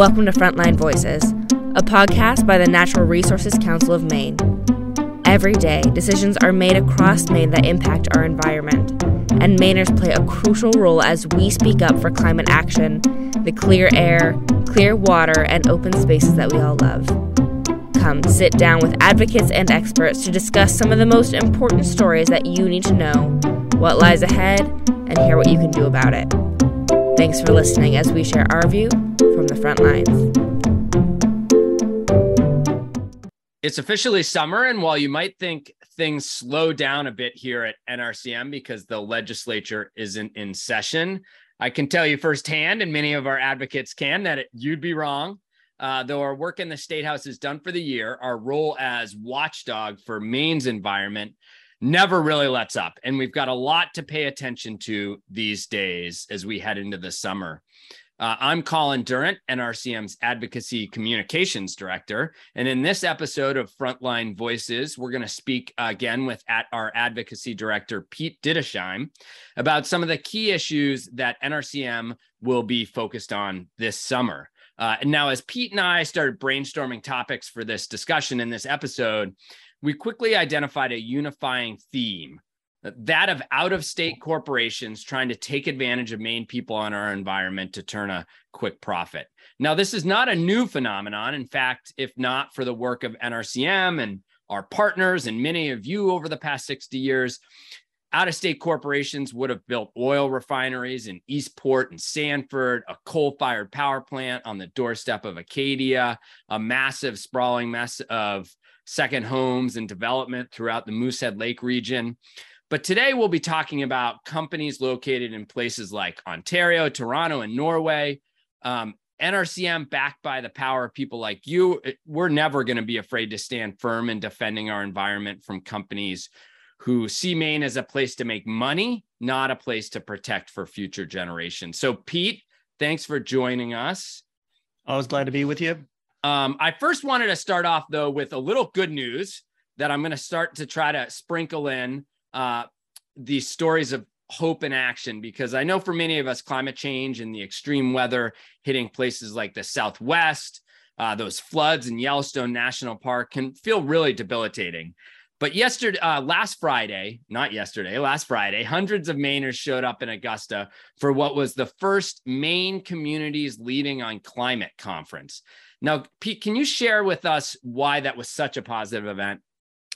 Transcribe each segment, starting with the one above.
Welcome to Frontline Voices, a podcast by the Natural Resources Council of Maine. Every day, decisions are made across Maine that impact our environment, and Mainers play a crucial role as we speak up for climate action, the clear air, clear water, and open spaces that we all love. Come sit down with advocates and experts to discuss some of the most important stories that you need to know, what lies ahead, and hear what you can do about it. Thanks for listening as we share our view the front lines. It's officially summer, and while you might think things slow down a bit here at NRCM because the legislature isn't in session, I can tell you firsthand, and many of our advocates can, that it, you'd be wrong. Uh, though our work in the state house is done for the year, our role as watchdog for Maine's environment never really lets up. And we've got a lot to pay attention to these days as we head into the summer. Uh, I'm Colin Durrant, NRCM's Advocacy Communications Director. And in this episode of Frontline Voices, we're going to speak again with at our Advocacy Director, Pete Didisheim, about some of the key issues that NRCM will be focused on this summer. Uh, and now, as Pete and I started brainstorming topics for this discussion in this episode, we quickly identified a unifying theme that of out of state corporations trying to take advantage of Maine people on our environment to turn a quick profit. Now, this is not a new phenomenon. In fact, if not for the work of NRCM and our partners and many of you over the past 60 years, out of state corporations would have built oil refineries in Eastport and Sanford, a coal fired power plant on the doorstep of Acadia, a massive sprawling mess of second homes and development throughout the Moosehead Lake region. But today we'll be talking about companies located in places like Ontario, Toronto, and Norway. Um, NRCM, backed by the power of people like you, we're never going to be afraid to stand firm in defending our environment from companies who see Maine as a place to make money, not a place to protect for future generations. So, Pete, thanks for joining us. Always glad to be with you. Um, I first wanted to start off though with a little good news that I'm going to start to try to sprinkle in uh, these stories of hope and action because I know for many of us, climate change and the extreme weather hitting places like the Southwest, uh, those floods in Yellowstone National Park can feel really debilitating. But yesterday, uh, last Friday, not yesterday, last Friday, hundreds of Mainers showed up in Augusta for what was the first Maine Communities Leading on Climate conference. Now, Pete, can you share with us why that was such a positive event?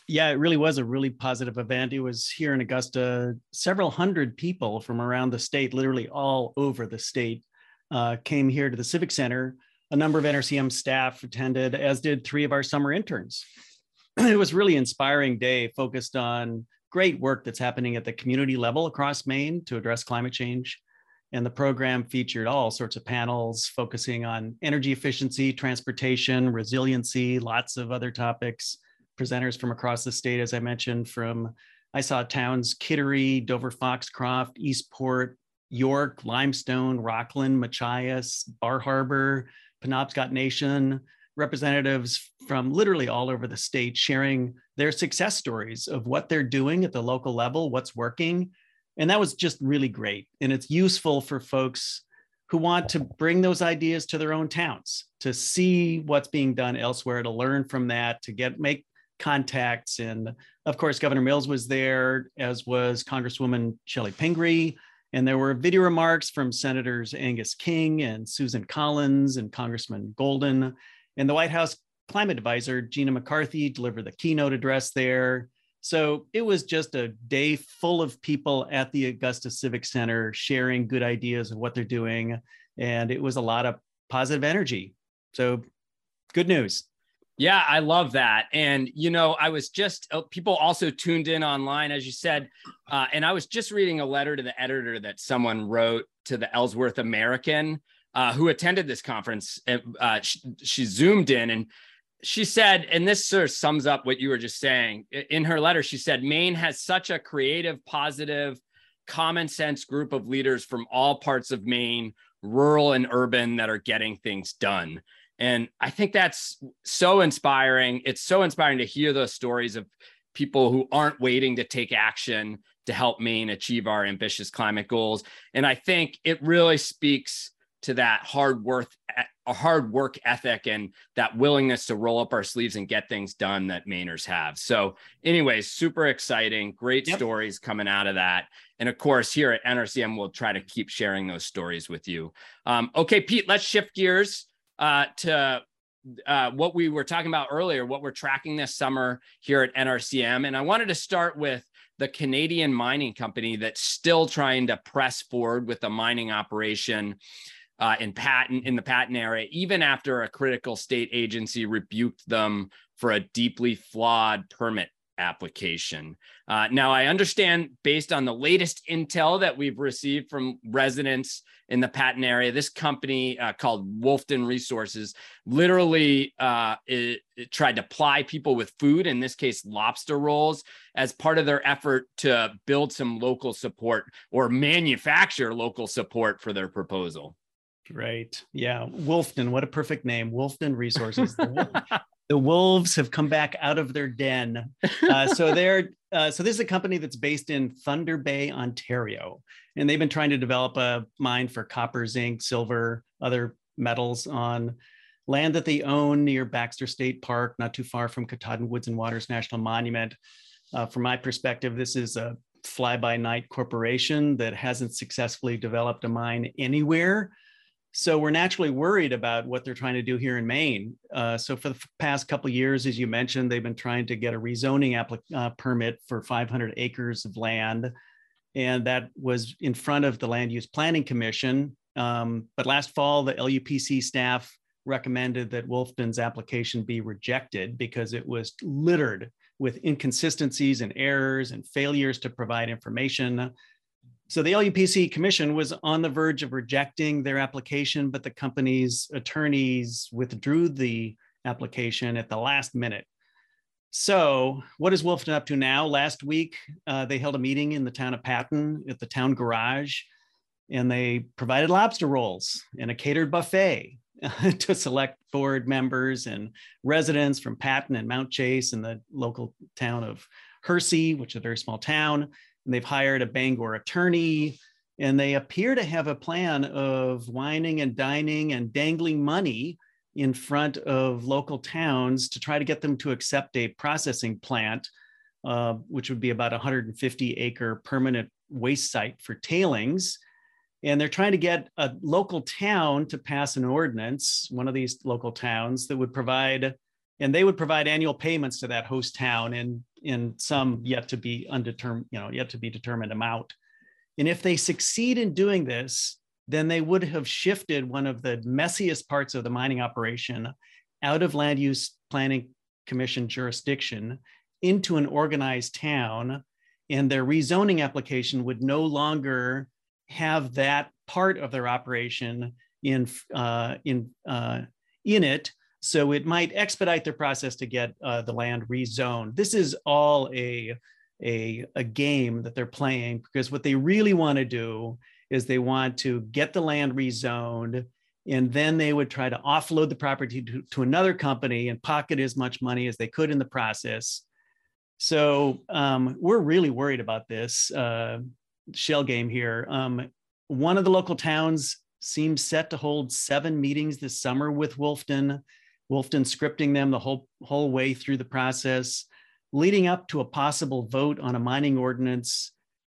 Yeah, it really was a really positive event. It was here in Augusta. Several hundred people from around the state, literally all over the state, uh, came here to the Civic Center. A number of NRCM staff attended, as did three of our summer interns. it was really inspiring day focused on great work that's happening at the community level across Maine to address climate change. And the program featured all sorts of panels focusing on energy efficiency, transportation, resiliency, lots of other topics. Presenters from across the state, as I mentioned, from I saw towns Kittery, Dover Foxcroft, Eastport, York, Limestone, Rockland, Machias, Bar Harbor, Penobscot Nation, representatives from literally all over the state sharing their success stories of what they're doing at the local level, what's working, and that was just really great. And it's useful for folks who want to bring those ideas to their own towns, to see what's being done elsewhere, to learn from that, to get make contacts. And of course, Governor Mills was there, as was Congresswoman Chellie Pingree. And there were video remarks from Senators Angus King and Susan Collins and Congressman Golden. And the White House climate advisor, Gina McCarthy, delivered the keynote address there. So it was just a day full of people at the Augusta Civic Center sharing good ideas of what they're doing. And it was a lot of positive energy. So good news. Yeah, I love that. And, you know, I was just, uh, people also tuned in online, as you said. Uh, and I was just reading a letter to the editor that someone wrote to the Ellsworth American, uh, who attended this conference. Uh, she, she zoomed in and she said, and this sort of sums up what you were just saying in her letter. She said, Maine has such a creative, positive, common sense group of leaders from all parts of Maine, rural and urban, that are getting things done. And I think that's so inspiring. It's so inspiring to hear those stories of people who aren't waiting to take action to help Maine achieve our ambitious climate goals. And I think it really speaks to that hard work a hard work ethic and that willingness to roll up our sleeves and get things done that Mainers have. So, anyways, super exciting, great yep. stories coming out of that. And of course, here at NRCM, we'll try to keep sharing those stories with you. Um, okay, Pete, let's shift gears uh, to uh, what we were talking about earlier, what we're tracking this summer here at NRCM. And I wanted to start with the Canadian mining company that's still trying to press forward with the mining operation uh, in Patten in the Patten area, even after a critical state agency rebuked them for a deeply flawed permit application. Uh, now, I understand based on the latest intel that we've received from residents in the Patten area, this company uh, called Wolfden Resources literally uh, it, it tried to ply people with food, in this case, lobster rolls, as part of their effort to build some local support or manufacture local support for their proposal. Right. Yeah. Wolfden, what a perfect name. Wolfden Resources. the wolves have come back out of their den. Uh, so they're uh, so this is a company that's based in Thunder Bay, Ontario, and they've been trying to develop a mine for copper, zinc, silver, other metals on land that they own near Baxter State Park, not too far from Katahdin Woods and Waters National Monument. Uh, from my perspective, this is a fly-by-night corporation that hasn't successfully developed a mine anywhere so we're naturally worried about what they're trying to do here in Maine. Uh, so for the past couple years, as you mentioned, they've been trying to get a rezoning uh, permit for 500 acres of land, and that was in front of the Land Use Planning Commission. Um, but last fall, the LUPC staff recommended that Wolfden's application be rejected because it was littered with inconsistencies and errors and failures to provide information so the LUPC commission was on the verge of rejecting their application, but the company's attorneys withdrew the application at the last minute. So, what is Wolfden up to now? Last week, uh, they held a meeting in the town of Patten at the town garage, and they provided lobster rolls and a catered buffet to select board members and residents from Patten and Mount Chase and the local town of Hersey, which is a very small town and they've hired a Bangor attorney, and they appear to have a plan of wining and dining and dangling money in front of local towns to try to get them to accept a processing plant, uh, which would be about 150 acre permanent waste site for tailings. And they're trying to get a local town to pass an ordinance, one of these local towns that would provide, and they would provide annual payments to that host town in in some yet to be undetermined, you know, yet to be determined amount. And if they succeed in doing this, then they would have shifted one of the messiest parts of the mining operation out of land use planning commission jurisdiction into an organized town and their rezoning application would no longer have that part of their operation in uh, in uh, in it so it might expedite their process to get uh, the land rezoned. This is all a, a, a game that they're playing because what they really want to do is they want to get the land rezoned and then they would try to offload the property to, to another company and pocket as much money as they could in the process. So um, we're really worried about this uh, shell game here. Um, one of the local towns seems set to hold seven meetings this summer with Wolfden. Wolfden scripting them the whole whole way through the process, leading up to a possible vote on a mining ordinance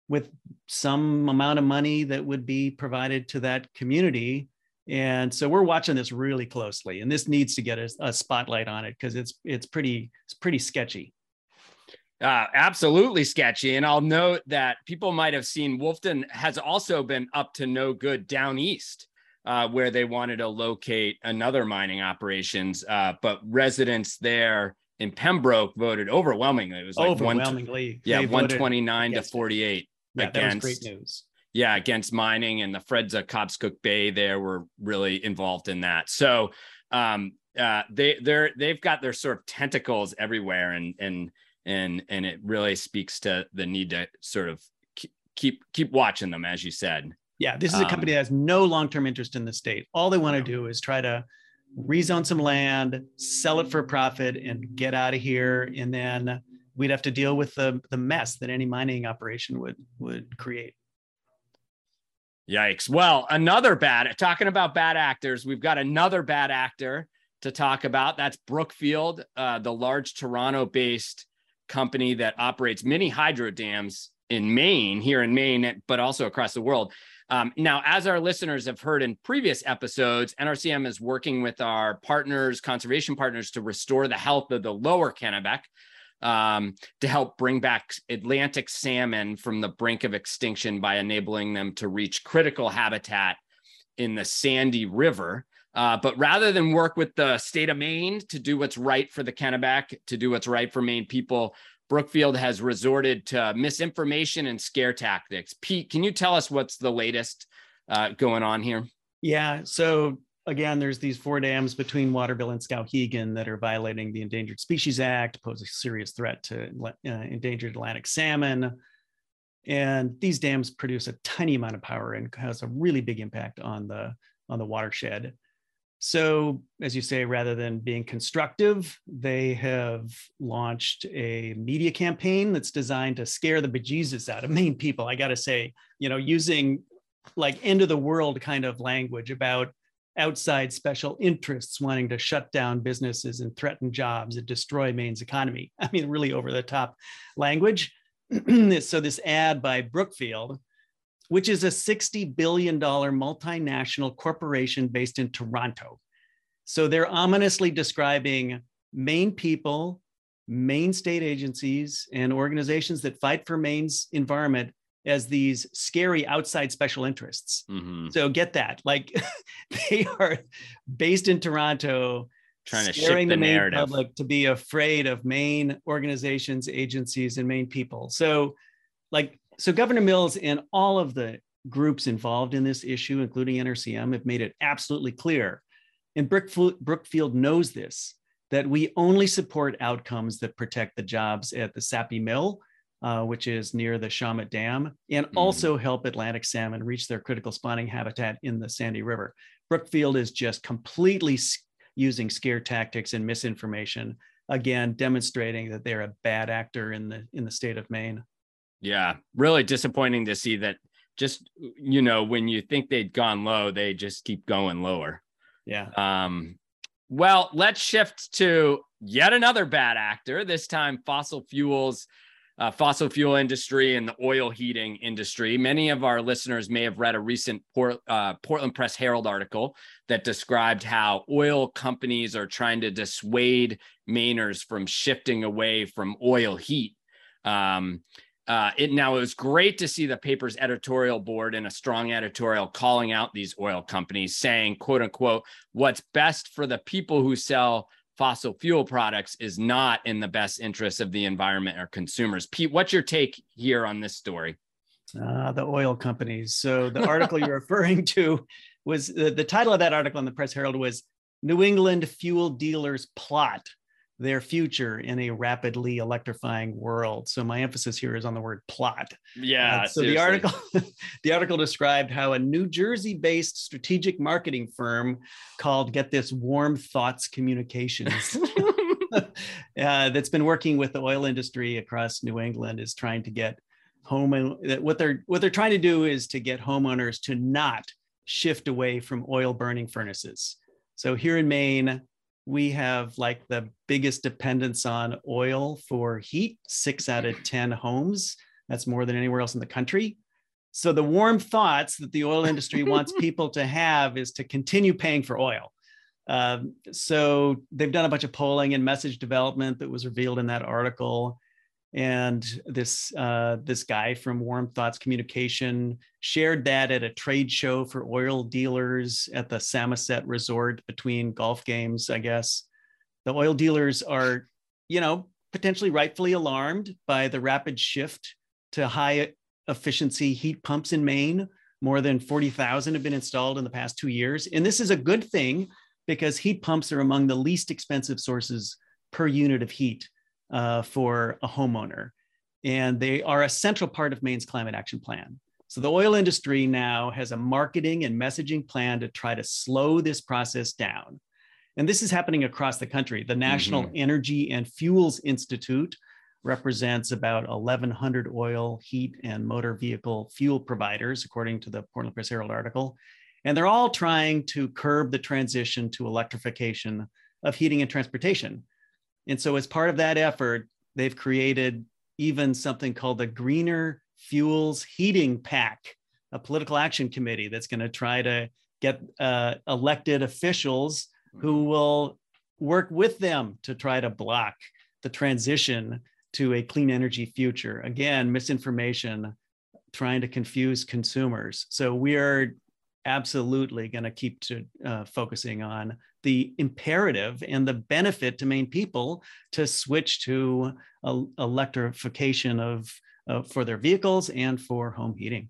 with some amount of money that would be provided to that community. And so we're watching this really closely, and this needs to get a, a spotlight on it because it's it's pretty it's pretty sketchy. Uh, absolutely sketchy. And I'll note that people might have seen Wolfden has also been up to no good down east uh, where they wanted to locate another mining operations, uh, but residents there in Pembroke voted overwhelmingly. It was like overwhelmingly, one, yeah, one twenty nine to forty eight yeah, against. great news. Yeah, against mining and the Friends of Cobscook Bay there were really involved in that. So um, uh, they they're they've got their sort of tentacles everywhere, and and and and it really speaks to the need to sort of keep keep watching them, as you said. Yeah, this is a company um, that has no long-term interest in the state. All they want to do is try to rezone some land, sell it for a profit, and get out of here. And then we'd have to deal with the the mess that any mining operation would would create. Yikes. Well, another bad, talking about bad actors, we've got another bad actor to talk about. That's Brookfield, uh, the large Toronto based company that operates many hydro dams in Maine, here in Maine, but also across the world. Um, now, as our listeners have heard in previous episodes, NRCM is working with our partners, conservation partners, to restore the health of the lower Kennebec um, to help bring back Atlantic salmon from the brink of extinction by enabling them to reach critical habitat in the Sandy River. Uh, but rather than work with the state of Maine to do what's right for the Kennebec, to do what's right for Maine people, Brookfield has resorted to misinformation and scare tactics. Pete, can you tell us what's the latest uh, going on here? Yeah. So again, there's these four dams between Waterville and Skowhegan that are violating the Endangered Species Act, pose a serious threat to uh, endangered Atlantic salmon. And these dams produce a tiny amount of power and has a really big impact on the on the watershed. So, as you say, rather than being constructive, they have launched a media campaign that's designed to scare the bejesus out of Maine people. I got to say, you know, using like end of the world kind of language about outside special interests wanting to shut down businesses and threaten jobs and destroy Maine's economy. I mean, really over the top language. so, this ad by Brookfield which is a $60 billion multinational corporation based in Toronto. So they're ominously describing Maine people, Maine state agencies, and organizations that fight for Maine's environment as these scary outside special interests. Mm-hmm. So get that. Like they are based in Toronto, trying to scaring the, the Maine narrative. public to be afraid of Maine organizations, agencies, and Maine people. So, like so Governor Mills and all of the groups involved in this issue, including NRCM, have made it absolutely clear. And Brookfield knows this, that we only support outcomes that protect the jobs at the Sappi Mill, uh, which is near the Shawmut Dam, and mm. also help Atlantic salmon reach their critical spawning habitat in the Sandy River. Brookfield is just completely using scare tactics and misinformation, again, demonstrating that they're a bad actor in the in the state of Maine. Yeah, really disappointing to see that. Just you know, when you think they'd gone low, they just keep going lower. Yeah. Um. Well, let's shift to yet another bad actor. This time, fossil fuels. Uh, fossil fuel industry and the oil heating industry. Many of our listeners may have read a recent Port, uh, Portland Press Herald article that described how oil companies are trying to dissuade Mainers from shifting away from oil heat. Um, uh, it now it was great to see the paper's editorial board and a strong editorial calling out these oil companies, saying, "quote unquote," what's best for the people who sell fossil fuel products is not in the best interest of the environment or consumers. Pete, what's your take here on this story? Uh, the oil companies. So the article you're referring to was the, the title of that article in the Press Herald was "New England Fuel Dealers Plot." Their future in a rapidly electrifying world. So my emphasis here is on the word plot. Yeah. Uh, so seriously. the article, the article described how a New Jersey-based strategic marketing firm called "Get This Warm Thoughts Communications." uh, that's been working with the oil industry across New England is trying to get home and what they're what they're trying to do is to get homeowners to not shift away from oil burning furnaces. So here in Maine, we have like the biggest dependence on oil for heat, six out of 10 homes. That's more than anywhere else in the country. So the warm thoughts that the oil industry wants people to have is to continue paying for oil. Um, so they've done a bunch of polling and message development that was revealed in that article. And this uh, this guy from Warm Thoughts Communication shared that at a trade show for oil dealers at the Samoset Resort between golf games, I guess. The oil dealers are, you know, potentially rightfully alarmed by the rapid shift to high efficiency heat pumps in Maine. More than 40,000 have been installed in the past two years. And this is a good thing because heat pumps are among the least expensive sources per unit of heat uh, for a homeowner. And they are a central part of Maine's climate action plan. So the oil industry now has a marketing and messaging plan to try to slow this process down. And this is happening across the country. The National mm-hmm. Energy and Fuels Institute represents about 1,100 oil, heat, and motor vehicle fuel providers, according to the Portland Press Herald article. And they're all trying to curb the transition to electrification of heating and transportation. And so, as part of that effort, they've created even something called the Greener Fuels Heating PAC, a political action committee that's going to try to get uh, elected officials who mm-hmm. will work with them to try to block the transition to a clean energy future. Again, misinformation, trying to confuse consumers. So we are absolutely going to keep to uh, focusing on the imperative and the benefit to Maine people to switch to electrification of uh, for their vehicles and for home heating.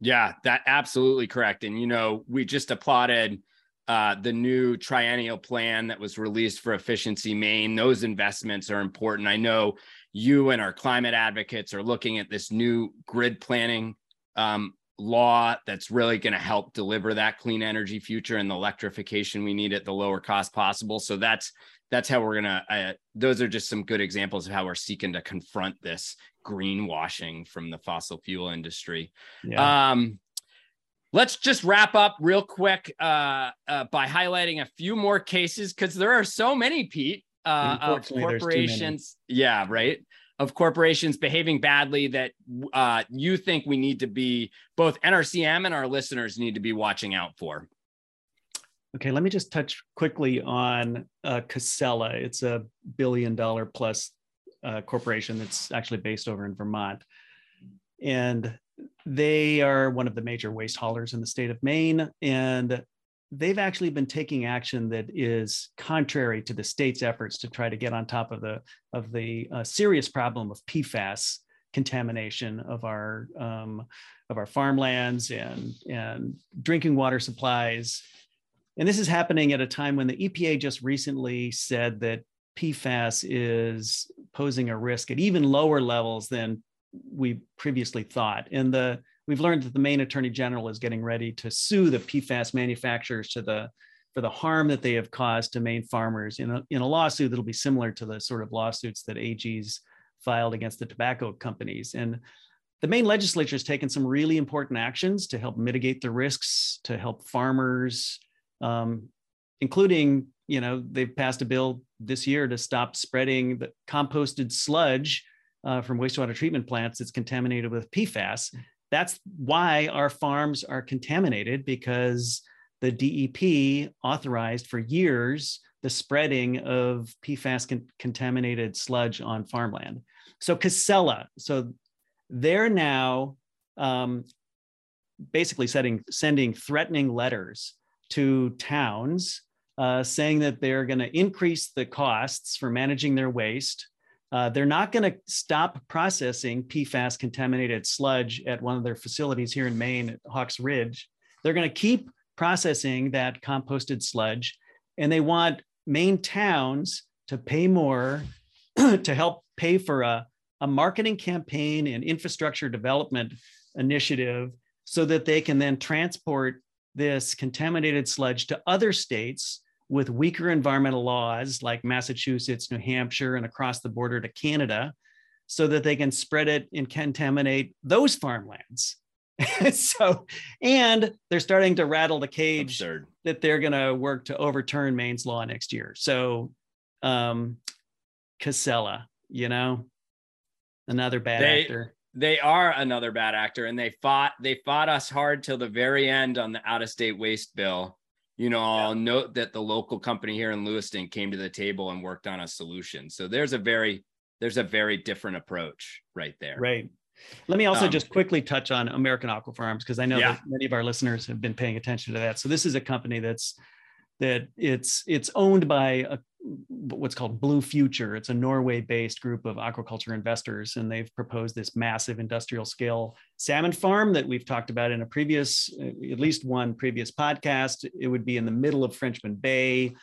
Yeah, that absolutely correct. And you know, we just applauded uh, the new triennial plan that was released for efficiency Maine. Those investments are important. I know you and our climate advocates are looking at this new grid planning um, law that's really going to help deliver that clean energy future and the electrification we need at the lower cost possible. So that's that's how we're gonna. Uh, those are just some good examples of how we're seeking to confront this greenwashing from the fossil fuel industry. Yeah. Um, let's just wrap up real quick uh, uh, by highlighting a few more cases because there are so many, Pete, uh, of corporations. Yeah, right of corporations behaving badly that uh, you think we need to be both NRCM and our listeners need to be watching out for? Okay, let me just touch quickly on uh, Casella. It's a billion dollar plus uh, corporation that's actually based over in Vermont. And they are one of the major waste haulers in the state of Maine. And they've actually been taking action that is contrary to the state's efforts to try to get on top of the of the uh, serious problem of PFAS contamination of our um, of our farmlands and and drinking water supplies. And this is happening at a time when the EPA just recently said that PFAS is posing a risk at even lower levels than we previously thought. And the we've learned that the Maine Attorney General is getting ready to sue the PFAS manufacturers to the for the harm that they have caused to Maine farmers in a, in a lawsuit that'll be similar to the sort of lawsuits that AG's filed against the tobacco companies. And the Maine legislature has taken some really important actions to help mitigate the risks, to help farmers, um, including, you know, they've passed a bill this year to stop spreading the composted sludge uh, from wastewater treatment plants that's contaminated with PFAS that's why our farms are contaminated because the DEP authorized for years the spreading of PFAS con- contaminated sludge on farmland. So Casella, so they're now um, basically setting, sending threatening letters to towns uh, saying that they're going to increase the costs for managing their waste uh, they're not going to stop processing PFAS contaminated sludge at one of their facilities here in Maine at Hawks Ridge. They're going to keep processing that composted sludge, and they want Maine towns to pay more to help pay for a, a marketing campaign and infrastructure development initiative so that they can then transport this contaminated sludge to other states with weaker environmental laws like Massachusetts, New Hampshire, and across the border to Canada, so that they can spread it and contaminate those farmlands. so, and they're starting to rattle the cage Absurd. that they're going to work to overturn Maine's law next year. So, um, Casella, you know, another bad they, actor. They are another bad actor, and they fought. They fought us hard till the very end on the out-of-state waste bill you know, I'll note that the local company here in Lewiston came to the table and worked on a solution. So there's a very there's a very different approach right there. Right. Let me also um, just quickly touch on American Aqua Farms because I know yeah. that many of our listeners have been paying attention to that. So this is a company that's that it's it's owned by a, what's called Blue Future. It's a Norway-based group of aquaculture investors, and they've proposed this massive industrial scale salmon farm that we've talked about in a previous, at least one previous podcast. It would be in the middle of Frenchman Bay.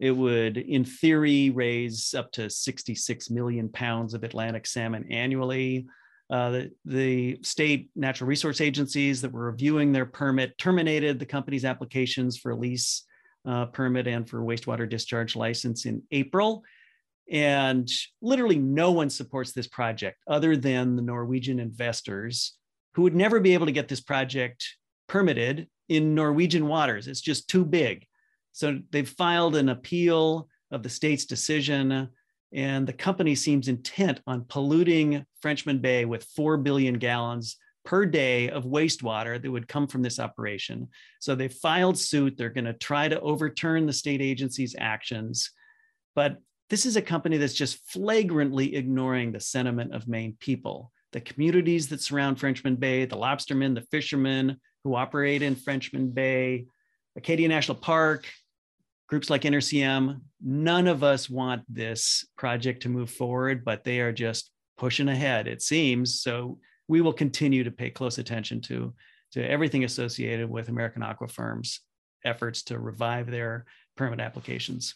It would, in theory, raise up to 66 million pounds of Atlantic salmon annually. Uh, the, the, state natural resource agencies that were reviewing their permit terminated the company's applications for lease uh, permit and for wastewater discharge license in April. And literally no one supports this project other than the Norwegian investors who would never be able to get this project permitted in Norwegian waters. It's just too big. So they've filed an appeal of the state's decision, and the company seems intent on polluting Frenchman Bay with 4 billion gallons per day of wastewater that would come from this operation. So they filed suit. They're going to try to overturn the state agency's actions. But this is a company that's just flagrantly ignoring the sentiment of Maine people, the communities that surround Frenchman Bay, the lobstermen, the fishermen who operate in Frenchman Bay, Acadia National Park, groups like NRCM. None of us want this project to move forward, but they are just pushing ahead, it seems. So we will continue to pay close attention to, to everything associated with American Aqua Farms' efforts to revive their permit applications.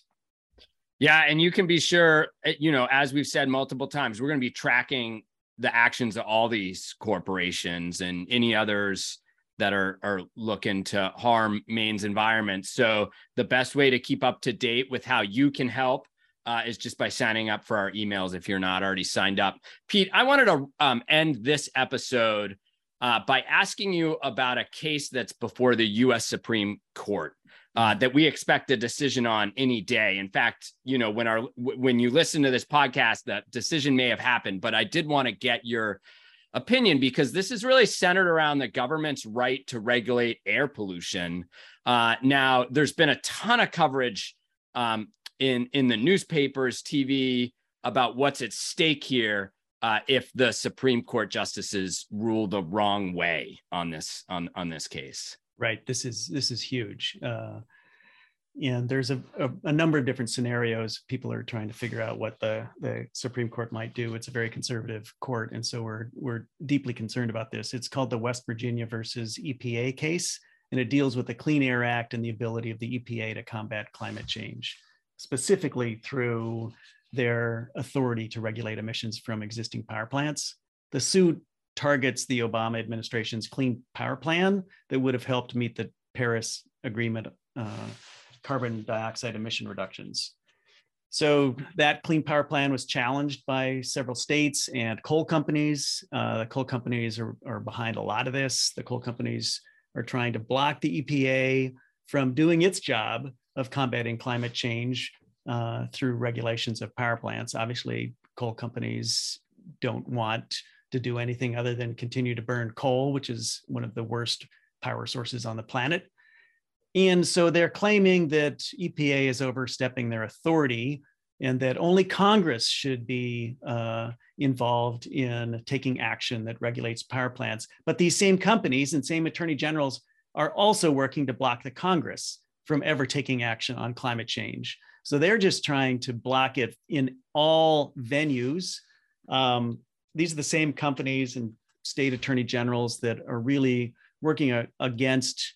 Yeah, and you can be sure, eh, you know, as we've said multiple times, we're going to be tracking the actions of all these corporations and any others that are are looking to harm Maine's environment. So the best way to keep up to date with how you can help uh, is just by signing up for our emails if you're not already signed up. Pete, I wanted to um, end this episode uh, by asking you about a case that's before the U.S. Supreme Court. Uh, that we expect a decision on any day. In fact, you know, when our when you listen to this podcast, that decision may have happened. But I did want to get your opinion because this is really centered around the government's right to regulate air pollution. Uh, now, there's been a ton of coverage um, in in the newspapers, TV about what's at stake here uh, if the Supreme Court justices rule the wrong way on this on on this case. Right. This is this is huge. Uh, and there's a, a, a, number of different scenarios people are trying to figure out what the, the supreme court might do it's a very conservative court and so we're we're deeply concerned about this it's called the west virginia versus epa case and it deals with the clean air act and the ability of the epa to combat climate change specifically through their authority to regulate emissions from existing power plants. The suit targets the Obama administration's clean power plan that would have helped meet the Paris Agreement uh, carbon dioxide emission reductions. So that clean power plan was challenged by several states and coal companies. Uh, the coal companies are, are behind a lot of this. The coal companies are trying to block the EPA from doing its job of combating climate change uh, through regulations of power plants. Obviously, coal companies don't want to do anything other than continue to burn coal, which is one of the worst power sources on the planet. And so they're claiming that EPA is overstepping their authority and that only Congress should be uh, involved in taking action that regulates power plants. But these same companies and same attorney generals are also working to block the Congress from ever taking action on climate change. So they're just trying to block it in all venues. Um, these are the same companies and state attorney generals that are really working a, against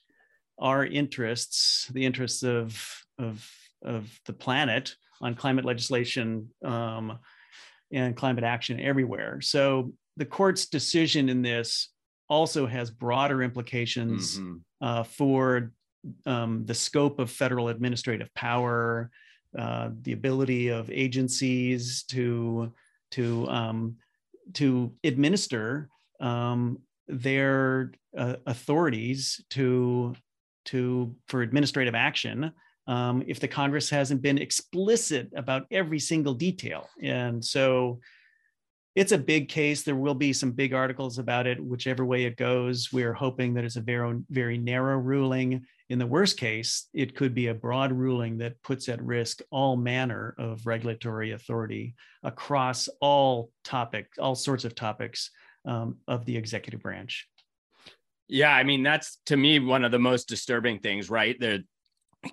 our interests, the interests of, of, of the planet on climate legislation um, and climate action everywhere. So the court's decision in this also has broader implications mm-hmm. uh, for um, the scope of federal administrative power, uh, the ability of agencies to to um, to administer um, their uh, authorities to to for administrative action um, if the Congress hasn't been explicit about every single detail. And so it's a big case. There will be some big articles about it, whichever way it goes. We're hoping that it's a very, very narrow ruling. In the worst case, it could be a broad ruling that puts at risk all manner of regulatory authority across all topics, all sorts of topics um, of the executive branch. Yeah, I mean, that's to me one of the most disturbing things, right? There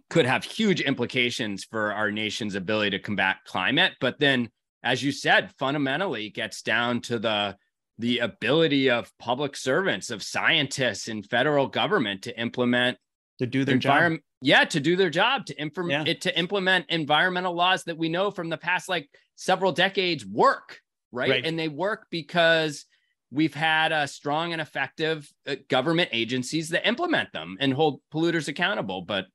could have huge implications for our nation's ability to combat climate, but then as you said, fundamentally gets down to the the ability of public servants, of scientists in federal government to implement to do their job. Yeah, to do their job, to inform yeah. it to implement environmental laws that we know from the past like several decades work, right? right. And they work because we've had a strong and effective uh, government agencies that implement them and hold polluters accountable. But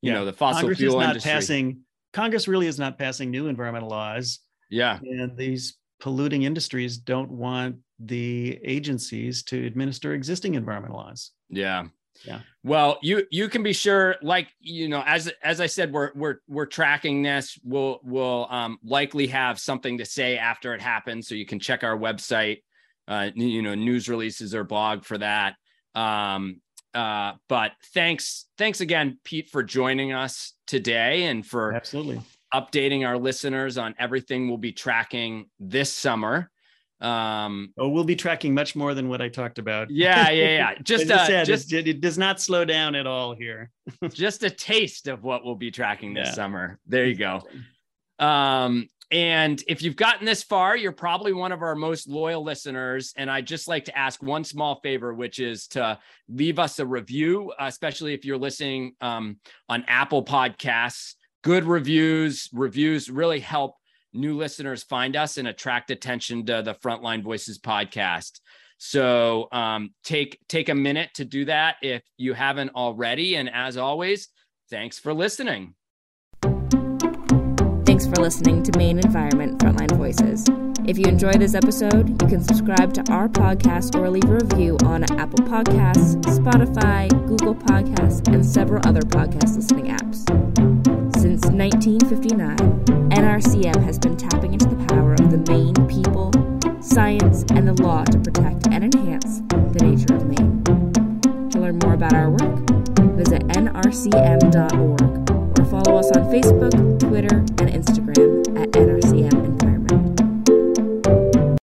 you yeah. know, the fossil Congress fuel is not industry. passing Congress really is not passing new environmental laws. Yeah. And these polluting industries don't want the agencies to administer existing environmental laws. Yeah. Yeah. Well, you you can be sure, like you know, as as I said, we're we're we're tracking this. We'll we'll um, likely have something to say after it happens, so you can check our website, uh, you know, news releases or blog for that. Um, uh, but thanks thanks again, Pete, for joining us today and for absolutely updating our listeners on everything we'll be tracking this summer. Um, oh, we'll be tracking much more than what I talked about. Yeah, yeah, yeah. Just, uh, said, just it, it, does not slow down at all here. just a taste of what we'll be tracking this yeah. summer. There you go. Um, and if you've gotten this far, you're probably one of our most loyal listeners. And I'd just like to ask one small favor, which is to leave us a review, especially if you're listening um, on Apple Podcasts. Good reviews, reviews really help new listeners find us and attract attention to the Frontline Voices podcast. So um, take take a minute to do that if you haven't already. And as always, thanks for listening. Thanks for listening to Maine Environment Frontline Voices. If you enjoyed this episode, you can subscribe to our podcast or leave a review on Apple Podcasts, Spotify, Google Podcasts, and several other podcast listening apps. Since 1959, NRCM has been tapping into the power of the Maine people, science, and the law to protect and enhance the nature of Maine. To learn more about our work, visit nrcm.org or follow us on Facebook, Twitter, and Instagram.